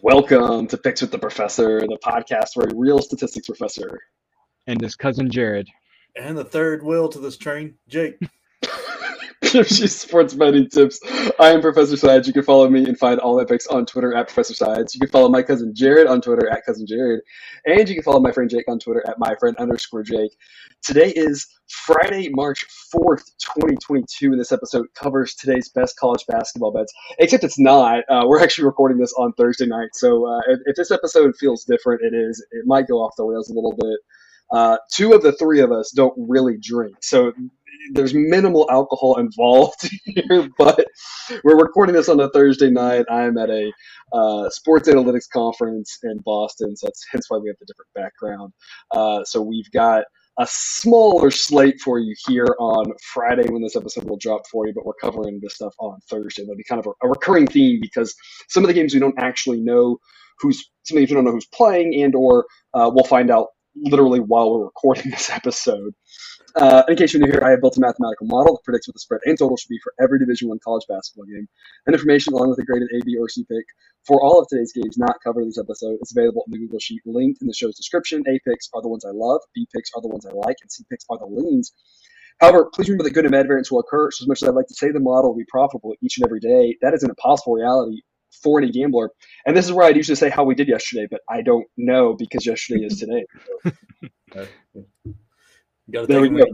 Welcome to Picks with the Professor, the podcast where a real statistics professor and his cousin Jared and the third wheel to this train, Jake. you sports betting tips. I am Professor Sides. You can follow me and find all my picks on Twitter at Professor Sides. You can follow my cousin Jared on Twitter at cousin Jared, and you can follow my friend Jake on Twitter at my friend underscore Jake. Today is Friday, March 4th, 2022, and this episode covers today's best college basketball bets. Except it's not. Uh, we're actually recording this on Thursday night, so uh, if, if, this episode feels different, it is. It might go off the rails a little bit. Uh, two of the three of us don't really drink, so there's minimal alcohol involved here, but we're recording this on a Thursday night. I'm at a uh, sports analytics conference in Boston, so that's hence why we have the different background. Uh, so we've got a smaller slate for you here on Friday when this episode will drop for you, but we're covering this stuff on Thursday. That'll be kind of a, a recurring theme because some of the games we don't actually know who's some of we don't know who's playing, and or uh, we'll find out literally while we're recording this episode. Uh, in case you're new here, I have built a mathematical model that predicts what the spread and total should be for every Division One college basketball game. And information along with a graded A, B, or C pick for all of today's games not covered in this episode is available in the Google Sheet linked in the show's description. A picks are the ones I love, B picks are the ones I like, and C picks are the leans. However, please remember that good and bad variance will occur. So as much as I'd like to say the model will be profitable each and every day, that is an impossible reality for any gambler. And this is where I'd usually say how we did yesterday, but I don't know because yesterday is today. So. There we go.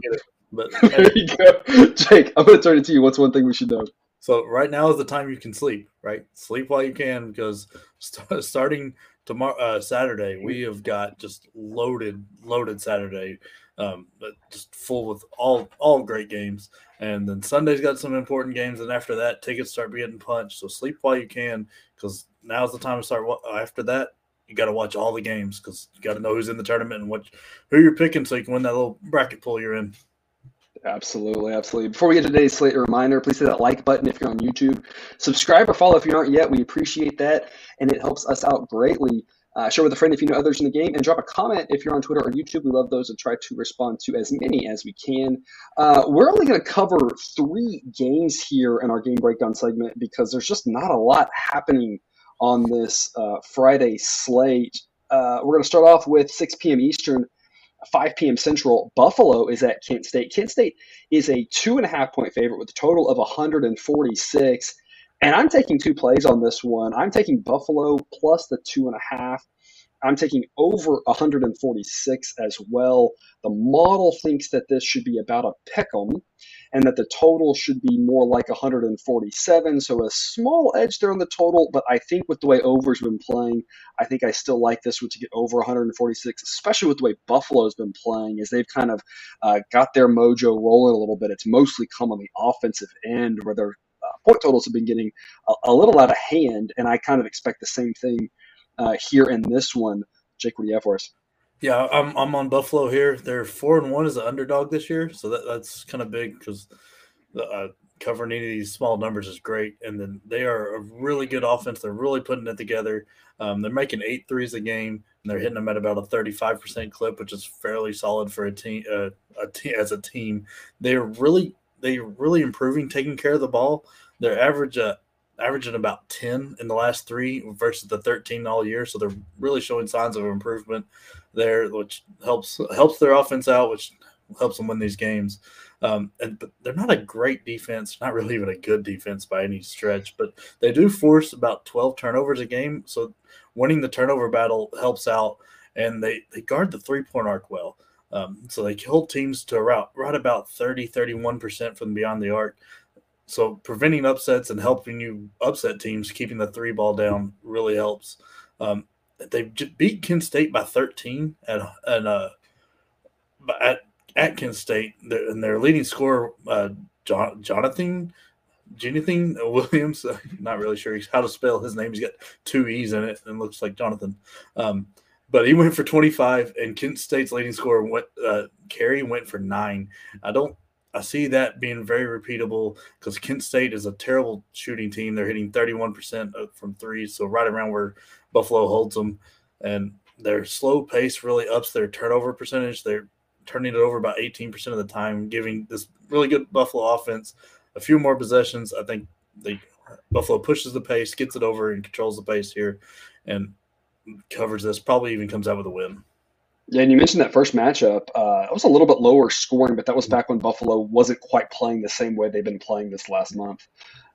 But there you go, Jake. I'm going to turn it to you. What's one thing we should know? So right now is the time you can sleep. Right, sleep while you can because st- starting tomorrow, uh, Saturday, we have got just loaded, loaded Saturday, um, but just full with all all great games. And then Sunday's got some important games, and after that, tickets start getting punched. So sleep while you can because now's the time to start. What after that, you got to watch all the games because you got to know who's in the tournament and what who you're picking so you can win that little bracket pool you're in. Absolutely, absolutely. Before we get to today's slate, reminder: please hit that like button if you're on YouTube. Subscribe or follow if you aren't yet. We appreciate that, and it helps us out greatly. Uh, share with a friend if you know others in the game, and drop a comment if you're on Twitter or YouTube. We love those and try to respond to as many as we can. Uh, we're only going to cover three games here in our game breakdown segment because there's just not a lot happening on this uh, Friday slate. Uh, we're going to start off with 6 p.m. Eastern. 5 p.m. Central, Buffalo is at Kent State. Kent State is a two and a half point favorite with a total of 146. And I'm taking two plays on this one. I'm taking Buffalo plus the two and a half. I'm taking over 146 as well. The model thinks that this should be about a pick 'em and that the total should be more like 147. So a small edge there on the total, but I think with the way over's been playing, I think I still like this one to get over 146, especially with the way Buffalo's been playing, as they've kind of uh, got their mojo rolling a little bit. It's mostly come on the offensive end where their uh, point totals have been getting a, a, little out of hand, and I kind of expect the same thing uh, here in this one. Jake, what do you have for us? Yeah, I'm I'm on Buffalo here. They're four and one as an underdog this year, so that, that's kind of big because uh, covering any of these small numbers is great. And then they are a really good offense. They're really putting it together. Um, they're making eight threes a game, and they're hitting them at about a 35 percent clip, which is fairly solid for a team. Uh, as a team, they're really they're really improving taking care of the ball. Their average uh, averaging about 10 in the last three versus the 13 all year. So they're really showing signs of improvement there, which helps helps their offense out, which helps them win these games. Um, and but they're not a great defense, not really even a good defense by any stretch, but they do force about 12 turnovers a game. So winning the turnover battle helps out, and they, they guard the three point arc well. Um, so they hold teams to around right about 30, 31% from beyond the arc. So preventing upsets and helping you upset teams, keeping the three ball down really helps. Um, they beat Kent State by 13 at at uh, at, at Kent State, and their leading scorer, uh, John, Jonathan Jonathan Williams. Not really sure how to spell his name. He's got two e's in it, and looks like Jonathan. Um, but he went for 25, and Kent State's leading scorer went uh, Carry went for nine. I don't I see that being very repeatable because Kent State is a terrible shooting team. They're hitting 31% from three, so right around where Buffalo holds them. And their slow pace really ups their turnover percentage. They're turning it over about 18% of the time, giving this really good Buffalo offense a few more possessions. I think the Buffalo pushes the pace, gets it over, and controls the pace here, and covers this. Probably even comes out with a win. Yeah, and you mentioned that first matchup. Uh, it was a little bit lower scoring, but that was back when Buffalo wasn't quite playing the same way they've been playing this last month.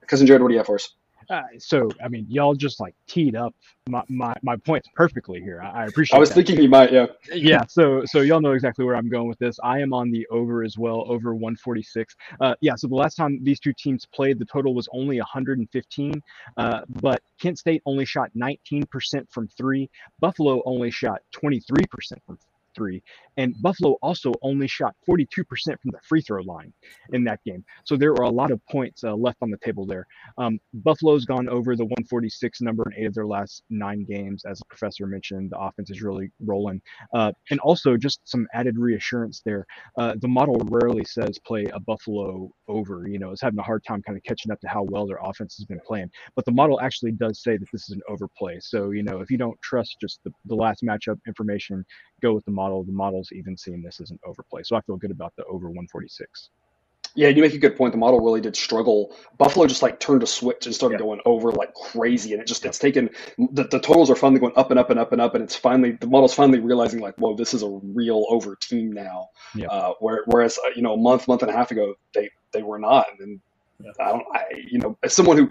Cousin Jared, what do you have for us? Uh, so, I mean, y'all just like teed up my, my, my points perfectly here. I, I appreciate. I was that. thinking you might, yeah. Yeah. So, so y'all know exactly where I'm going with this. I am on the over as well, over 146. Uh, yeah. So the last time these two teams played, the total was only 115. Uh, but Kent State only shot 19% from three. Buffalo only shot 23% from three. And Buffalo also only shot 42% from the free throw line in that game. So there are a lot of points uh, left on the table there. Um, Buffalo's gone over the 146 number in eight of their last nine games. As the professor mentioned, the offense is really rolling. Uh, and also, just some added reassurance there. Uh, the model rarely says play a Buffalo over. You know, it's having a hard time kind of catching up to how well their offense has been playing. But the model actually does say that this is an overplay. So, you know, if you don't trust just the, the last matchup information, go with the model. The model's even seeing this as an overplay. So I feel good about the over 146. Yeah, you make a good point. The model really did struggle. Buffalo just like turned a switch and started Yeah. going over like crazy, and it just it's taken the, the totals are finally going up and up and up and up, and it's finally the model's finally realizing like, whoa, this is a real over team now. Yeah. Uh, where, whereas uh, you know a month, month and a half ago they they were not, and Yeah. I don't, I you know as someone who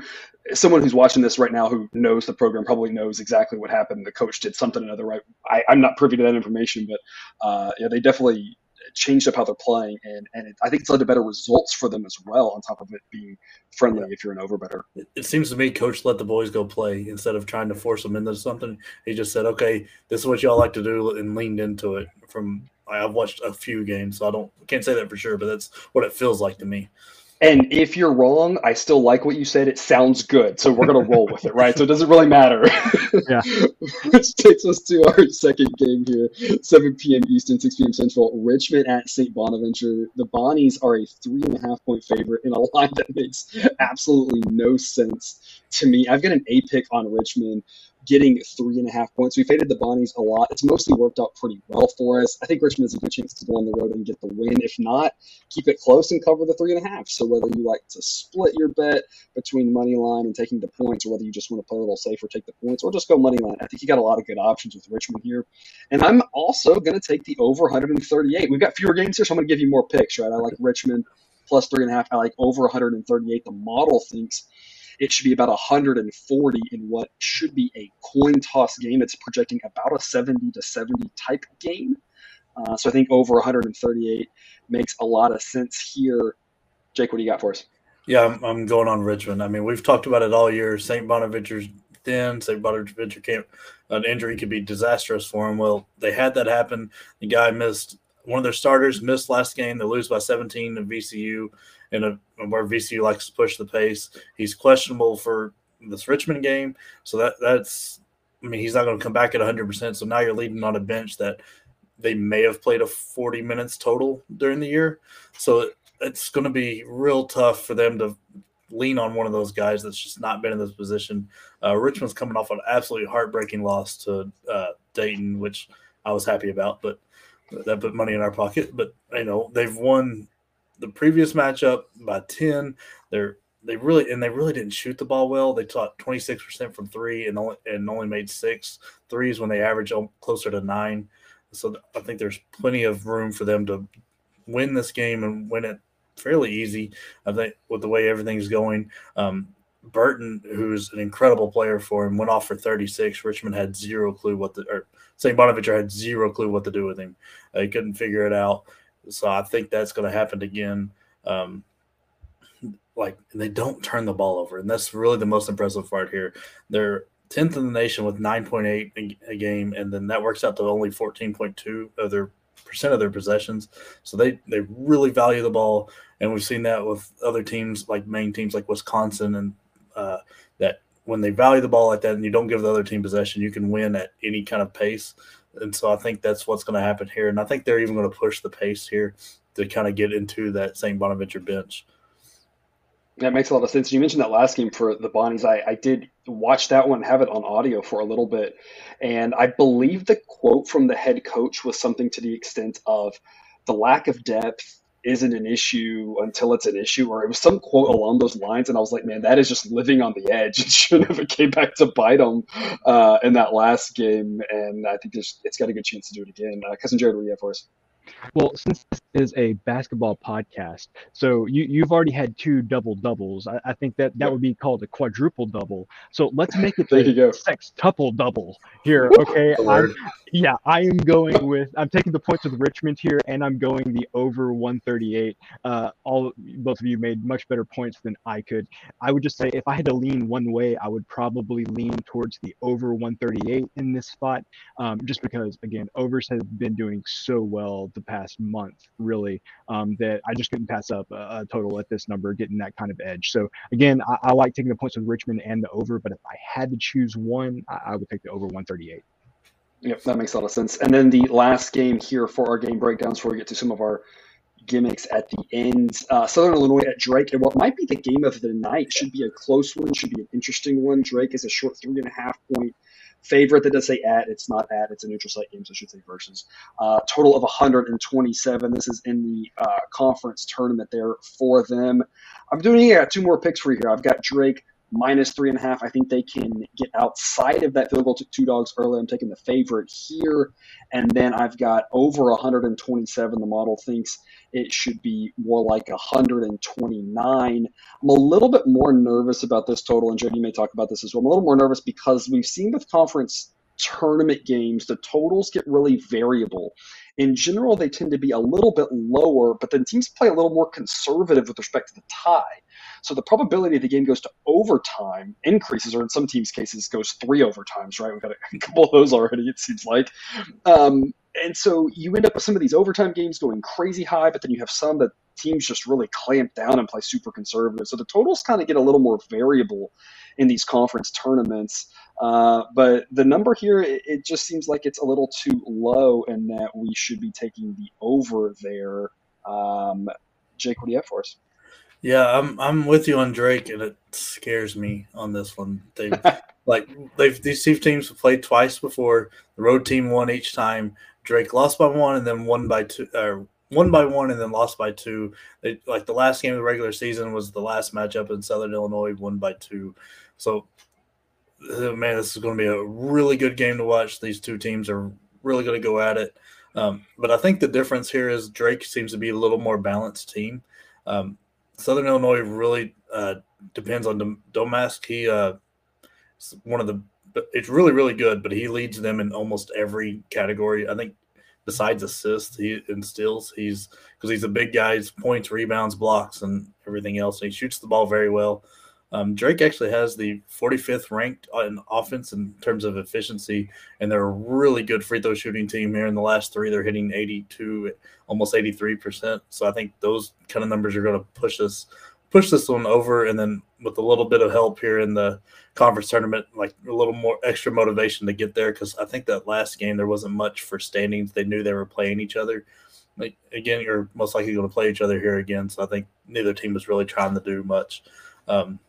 someone who's watching this right now who knows the program probably knows exactly what happened. The coach did something another right. I, I'm not privy to that information, but uh, yeah, they definitely changed up how they're playing, and and it, I think it's led to better results for them as well. On top of it being friendly, if you're an over better. It, it seems to me coach let the boys go play instead of trying to force them into something. He just said, "Okay, this is what y'all like to do," and leaned into it. From I've watched a few games, so I don't can't say that for sure, but that's what it feels like to me. And if you're wrong, I still like what you said. It sounds good, so we're gonna roll with it, right? So it doesn't really matter. Yeah. Which takes us to our second game here, 7 p.m. Eastern, 6 p.m. Central. Richmond at St. Bonaventure. The Bonnies are a three and a half point favorite in a line that makes absolutely no sense to me. I've got an A pick on Richmond getting three and a half points. We faded the Bonnies a lot. It's mostly worked out pretty well for us. I think Richmond has a good chance to go on the road and get the win. If not, keep it close and cover the three and a half. So whether you like to split your bet between money line and taking the points, or whether you just want to play a little safer, take the points, or just go money line. I think you got a lot of good options with Richmond here. And I'm also going to take the over 138. We've got fewer games here, so I'm going to give you more picks, right? I like Richmond plus three and a half. I like over 138. The model thinks it should be about 140 in what should be a coin toss game. It's projecting about a 70 to 70 type game. Uh, so I think over 138 makes a lot of sense here. Jake, what do you got for us? Yeah, I'm, going on Richmond. I mean, we've talked about it all year. St. Bonaventure's thin. St. Bonaventure can't. An injury could be disastrous for them. Well, they had that happen. The guy missed one of their starters. Missed last game. They lose by 17 to VCU, in a where VCU likes to push the pace. He's questionable for this Richmond game, so that that's. I mean, he's not going to come back at 100. percent So now you're leading on a bench that they may have played a 40 minutes total during the year. So it's going to be real tough for them to lean on one of those guys that's just not been in this position. Uh, Richmond's coming off an absolutely heartbreaking loss to uh, Dayton, which I was happy about, but that put money in our pocket. But you know they've won the previous matchup by ten. They're they really and they really didn't shoot the ball well. They shot twenty six percent from three and only and only made six threes when they average closer to nine. So I think there's plenty of room for them to win this game and win it fairly easy. I think with the way everything's going. Um, Burton, who's an incredible player for him, went off for 36. Richmond had zero clue what the or St. Bonaventure had zero clue what to do with him. They couldn't figure it out. So I think that's going to happen again. Um, like they don't turn the ball over, and that's really the most impressive part here. They're tenth in the nation with 9.8 a game, and then that works out to only 14.2 of their percent of their possessions. So they they really value the ball, and we've seen that with other teams like main teams like Wisconsin, and uh, that when they value the ball like that, and you don't give the other team possession, you can win at any kind of pace. And so I think that's what's going to happen here, and I think they're even going to push the pace here to kind of get into that St. Bonaventure bench. That makes a lot of sense. You mentioned that last game for the Bonnies. I, I did watch that one, have it on audio for a little bit. And I believe the quote from the head coach was something to the extent of the lack of depth isn't an issue until it's an issue, or it was some quote along those lines, and I was like, man, that is just living on the edge. It should have came back to bite them uh, in that last game, and I think it's got a good chance to do it again. Uh, Cousin Jared, what do you have for us? Well, since this is a basketball podcast, so you, you've already had two double doubles. I, I think that that would be called a quadruple double. So let's make it a sextuple double here. Okay. yeah, I am going with, I'm taking the points with Richmond here, and I'm going the over 138. Uh, all Both of you made much better points than I could. I would just say if I had to lean one way, I would probably lean towards the over 138 in this spot, um, just because, again, overs have been doing so well the past month, really, um, that I just couldn't pass up a, a, total at this number, getting that kind of edge. So again, I, I, like taking the points with Richmond and the over, but if I had to choose one, I, I would take the over 138. Yep, that makes a lot of sense. And then the last game here for our game breakdowns before we get to some of our gimmicks at the end. Uh, Southern Illinois at Drake, and what might be the game of the night should be a close one, should be an interesting one. Drake is a short three and a half point favorite that does say at. It's not at. It's a neutral site game, so I should say versus. Uh, total of 127. This is in the uh, conference tournament there for them. I'm doing got two more picks for you here. I've got Drake minus three and a half. I think they can get outside of that field goal to two dogs early. I'm taking the favorite here. And then I've got over 127. The model thinks it should be more like 129. I'm a little bit more nervous about this total, and Jody may talk about this as well. I'm a little more nervous because we've seen with conference tournament games, the totals get really variable. In general, they tend to be a little bit lower, but then teams play a little more conservative with respect to the tie. So the probability the game goes to overtime increases, or in some teams' cases, goes three overtimes. Right? We've got a couple of those already. It seems like. Um, and so you end up with some of these overtime games going crazy high, but then you have some that teams just really clamp down and play super conservative. So the totals kind of get a little more variable in these conference tournaments. Uh, but the number here, it, it, just seems like it's a little too low, and that we should be taking the over there. Um, Jake, what do you have for us? Yeah, I'm I'm with you on Drake, and it scares me on this one. They like they've these two teams have played twice before. The road team won each time. Drake lost by one, and then won by two, or one by one, and then lost by two. They like the last game of the regular season was the last matchup in Southern Illinois, won by two. So, uh, man, this is going to be a really good game to watch. These two teams are really going to go at it. Um, but I think the difference here is Drake seems to be a little more balanced team. Um, Southern Illinois really uh, depends on Domask. He uh, one of the it's really really good, but he leads them in almost every category. I think besides assists, he instills. He's because he's a big guy. He's points, rebounds, blocks, and everything else. And he shoots the ball very well. Um, Drake actually has the 45th ranked in offense in terms of efficiency, and they're a really good free throw shooting team here. In the last three, they're hitting 82, almost 83 percent. So I think those kind of numbers are going to push this push this one over, and then with a little bit of help here in the conference tournament, like a little more extra motivation to get there. Because I think that last game there wasn't much for standings. They knew they were playing each other. Like, again, you're most likely going to play each other here again. So I think neither team was really trying to do much. Um,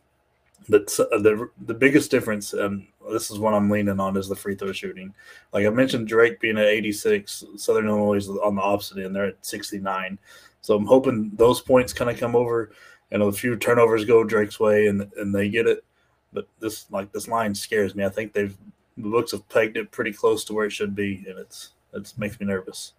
but the the biggest difference, and this is what I'm leaning on, is the free throw shooting. Like I mentioned, Drake being at 86, Southern Illinois is on the opposite end; they're at 69. So I'm hoping those points kind of come over, and a few turnovers go Drake's way, and and they get it. But this like this line scares me. I think they've the books have pegged it pretty close to where it should be, and it's it makes me nervous.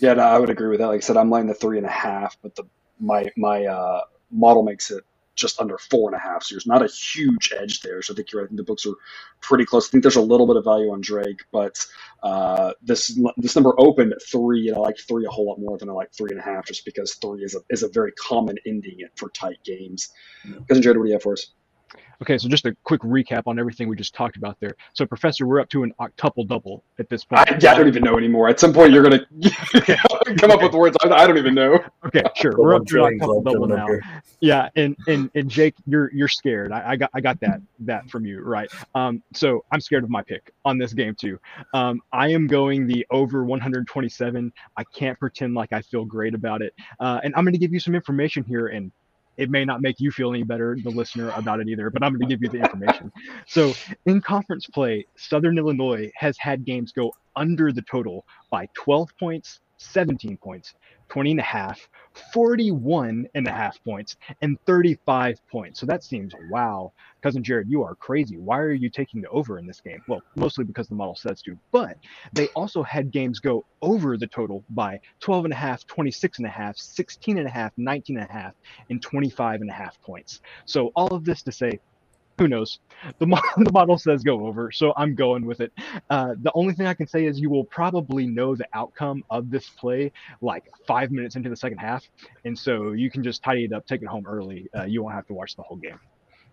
Yeah, no, I would agree with that. Like I said, I'm laying the three and a half, but the my my uh, model makes it just under four and a half. So there's not a huge edge there. So I think you're right. I think the books are pretty close. I think there's a little bit of value on Drake, but uh, this this number opened at three, and I like three a whole lot more than I like three and a half, just because three is a is a very common ending for tight games. Because Jared, what do you have for us? Okay, so just a quick recap on everything we just talked about there. So, Professor, we're up to an octuple double at this point. I, I don't even know anymore. At some point, you're going to come up with words I, I, don't even know. Okay, sure. we're up to an octuple double now. Yeah, and, and and Jake, you're you're scared. I, I got I got that that from you, right? Um, so I'm scared of my pick on this game too. Um, I am going the over 127. I can't pretend like I feel great about it, uh, and I'm going to give you some information here and it may not make you feel any better, the listener, about it either, but I'm going to give you the information. so, in conference play, Southern Illinois has had games go under the total by 12 points, 17 points, 20 and a half, 41 and a half points, and 35 points. So that seems wow. Cousin Jared, you are crazy. Why are you taking the over in this game? Well, mostly because the model says to, but they also had games go over the total by 12 and a half, 26 and a half, 16 and a half, 19 and a half, and 25 and a half points. So all of this to say who knows? The, mo- the model says go over, so I'm going with it. Uh, the only thing I can say is you will probably know the outcome of this play like five minutes into the second half, and so you can just tidy it up, take it home early. Uh, you won't have to watch the whole game.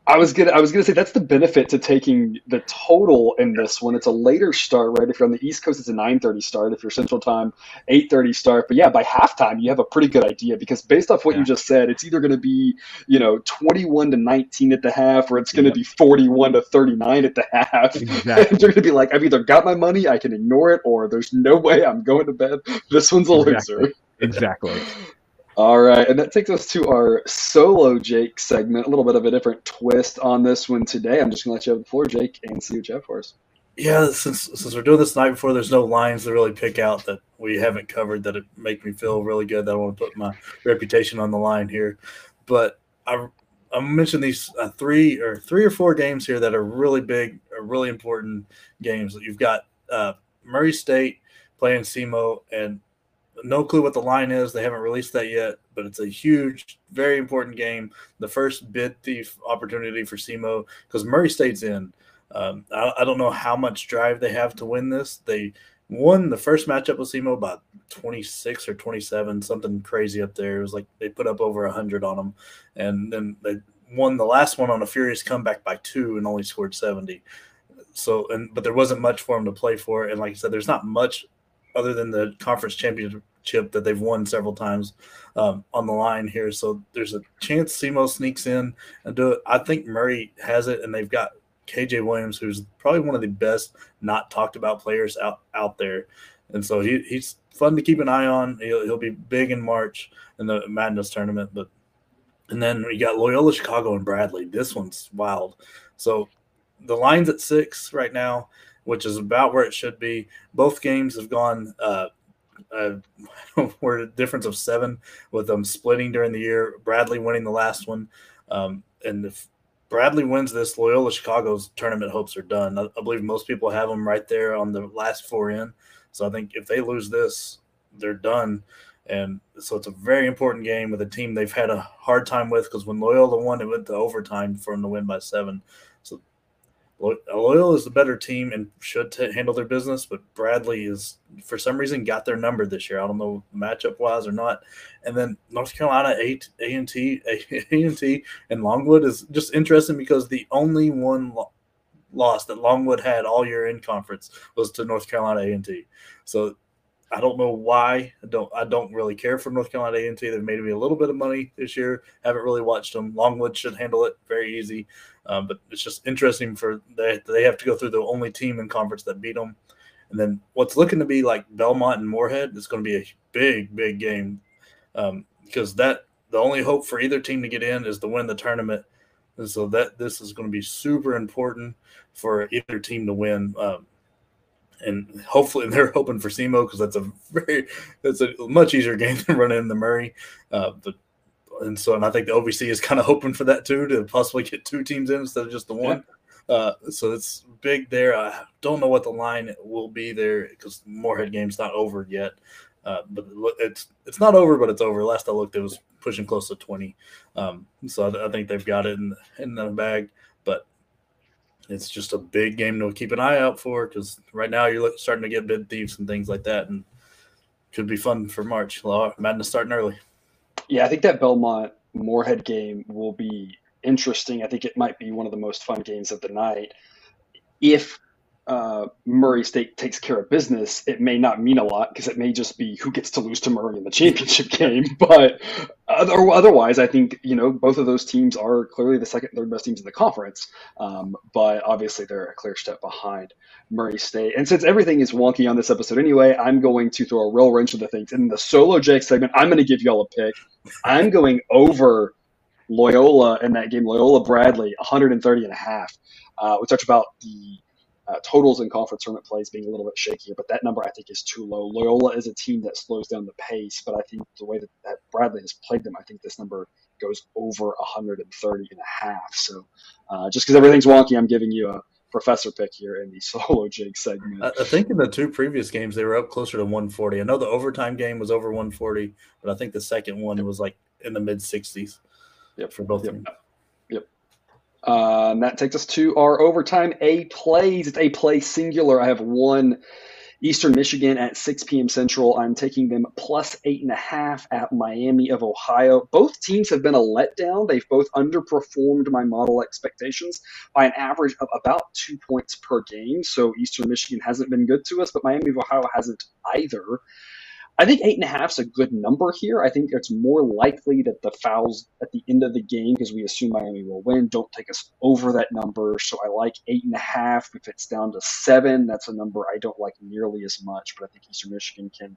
I was gonna I was gonna say that's the benefit to taking the total in this one. It's a later start, right? If you're on the East Coast, it's a 9:30 start. If you're Central Time, 8:30 start. But yeah, by halftime, you have a pretty good idea because based off what yeah. you just said, it's either going to be you know 21 to 19 at the half, or it's going to yeah. be 41 to 39 at the half. Exactly. and you're going to be like, I've either got my money, I can ignore it, or there's no way I'm going to bed. This one's a exactly. loser. Exactly. All right, and that takes us to our solo Jake segment. A little bit of a different twist on this one today. I'm just gonna let you have the floor, Jake, and see what you have for us. Yeah, since since we're doing this night before, there's no lines to really pick out that we haven't covered that make me feel really good. That I want to put my reputation on the line here, but I I mentioned these uh, three or three or four games here that are really big, are really important games. You've got uh, Murray State playing SEMO, and no clue what the line is. They haven't released that yet, but it's a huge, very important game. The first bid thief opportunity for SEMO because Murray State's in. Um, I, I, don't know how much drive they have to win this. They won the first matchup with SEMO by 26 or 27, something crazy up there. It was like they put up over 100 on them. And then they won the last one on a furious comeback by two and only scored 70. So, and but there wasn't much for them to play for. And like I said, there's not much other than the conference championship chip that they've won several times um, on the line here. So there's a chance SEMO sneaks in and do it. I think Murray has it, and they've got KJ Williams, who's probably one of the best not talked about players out out there. And so he, he's fun to keep an eye on. He'll, he'll be big in March in the Madness tournament. But and then we got Loyola Chicago and Bradley. This one's wild. So the line's at six right now, which is about where it should be. Both games have gone uh, uh, we're a difference of seven with them splitting during the year. Bradley winning the last one, um, and if Bradley wins this, Loyola Chicago's tournament hopes are done. I, I, believe most people have them right there on the last four in. So I think if they lose this, they're done. And so it's a very important game with a team they've had a hard time with because when Loyola won, it went to overtime for them to win by seven. Loyola is the better team and should t- handle their business, but Bradley is for some reason got their number this year. I don't know matchup wise or not. And then North Carolina A and T A and T and Longwood is just interesting because the only one lo- loss that Longwood had all year in conference was to North Carolina A and T. So I don't know why. I don't. I don't really care for North Carolina A and T. They've made me a little bit of money this year. Haven't really watched them. Longwood should handle it very easy, um, but it's just interesting for they they have to go through the only team in conference that beat them, and then what's looking to be like Belmont and Morehead is going to be a big big game um, because that the only hope for either team to get in is to win the tournament, and so that this is going to be super important for either team to win. Um, and hopefully they're hoping for SEMO because that's a very that's a much easier game to run in the Murray. Uh, but and so and I think the OVC is kind of hoping for that too to possibly get two teams in instead of just the one. Yeah. Uh, so it's big there. I don't know what the line will be there because Morehead game's not over yet. Uh, but it's it's not over, but it's over. Last I looked, it was pushing close to twenty. Um, so I, I, think they've got it in in the bag. But it's just a big game to keep an eye out for because right now you're starting to get bid thieves and things like that, and could be fun for March. Madness starting early. Yeah, I think that Belmont Morehead game will be interesting. I think it might be one of the most fun games of the night. If uh, Murray State takes care of business, it may not mean a lot because it may just be who gets to lose to Murray in the championship game. But other, otherwise, I think you know both of those teams are clearly the second, third best teams in the conference. Um, but obviously, they're a clear step behind Murray State. And since everything is wonky on this episode anyway, I'm going to throw a real wrench into things. In the solo Jake segment, I'm going to give y'all a pick. I'm going over Loyola in that game. Loyola Bradley, 130 and a half. Uh, we talked about the uh, totals in conference tournament plays being a little bit shakier, but that number I think is too low. Loyola is a team that slows down the pace, but I think the way that, that Bradley has played them, I think this number goes over 130 and a half. So uh, just because everything's wonky, I'm giving you a professor pick here in the solo Jake segment. I, think in the two previous games they were up closer to 140. I know the overtime game was over 140, but I think the second one was like in the mid 60s. Yep. For both yep. of them. Yep. Uh, and that takes us to our overtime A plays. It's A play singular. I have one Eastern Michigan at 6 p.m. Central. I'm taking them plus eight and a half at Miami of Ohio. Both teams have been a letdown. They've both underperformed my model expectations by an average of about two points per game. So Eastern Michigan hasn't been good to us, but Miami of Ohio hasn't either. I think eight and a half is a good number here. I think it's more likely that the fouls at the end of the game, because we assume Miami will win, don't take us over that number. So I like eight and a half. If it's down to seven, that's a number I don't like nearly as much. But I think Eastern Michigan can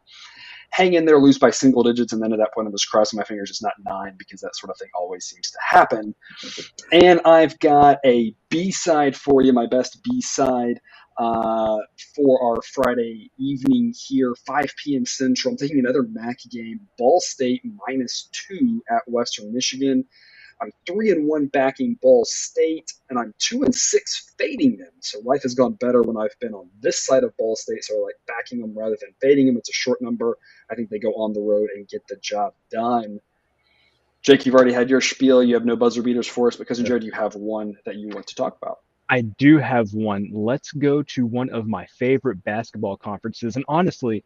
hang in there, lose by single digits, and then at that point, I'm just crossing my fingers it's not nine because that sort of thing always seems to happen. And I've got a B side for you, my best B side uh, for our Friday evening here, 5 p.m. Central. I'm taking another MAC game, Ball State minus two at Western Michigan. I'm three and one backing Ball State, and I'm two and six fading them. So life has gone better when I've been on this side of Ball State. So I like backing them rather than fading them. It's a short number. I think they go on the road and get the job done. Jake, you've already had your spiel. You have no buzzer beaters for us, but cousin Jared, you have one that you want to talk about. I do have one. Let's go to one of my favorite basketball conferences. And honestly,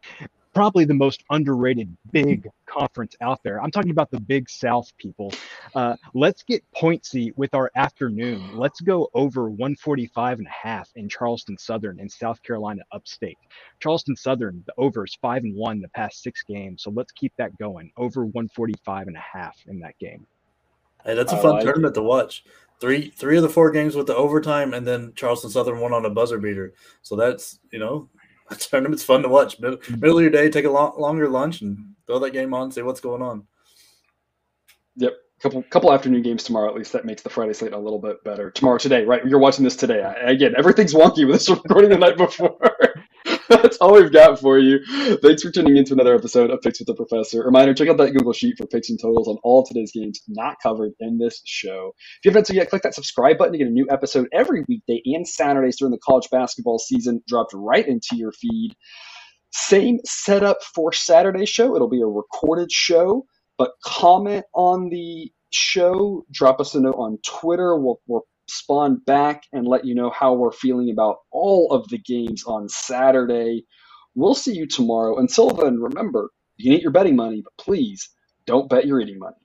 probably the most underrated big conference out there. I'm talking about the Big South people. Uh, let's get pointsy with our afternoon. Let's go over 145 and a half in Charleston Southern in South Carolina upstate. Charleston Southern, the over is five and one the past six games. So let's keep that going over 145 and a half in that game. Hey, that's a fun like tournament it. to watch three three of the four games with the overtime, and then Charleston Southern won on a buzzer beater. So that's you know, a tournament's fun to watch. Middle, hmm. middle of your day, take a long, longer lunch, and throw that game on, see what's going on. Yep, couple couple afternoon games tomorrow. At least that makes the Friday slate a little bit better. Tomorrow, today, right? You're watching this today. I, again, everything's wonky with this recording the night before. That's all we've got for you. Thanks for tuning in to another episode of Picks with the Professor. Reminder, check out that Google Sheet for picks and totals on all today's games not covered in this show. If you haven't so yet, click that subscribe button to get a new episode every weekday and Saturdays during the college basketball season dropped right into your feed. Same setup for Saturday's show. It'll be a recorded show, but comment on the show. Drop us a note on Twitter. We'll, we'll spawn back and let you know how we're feeling about all of the games on Saturday. We'll see you tomorrow. Until then, remember, you eat your betting money, but please don't bet your eating money.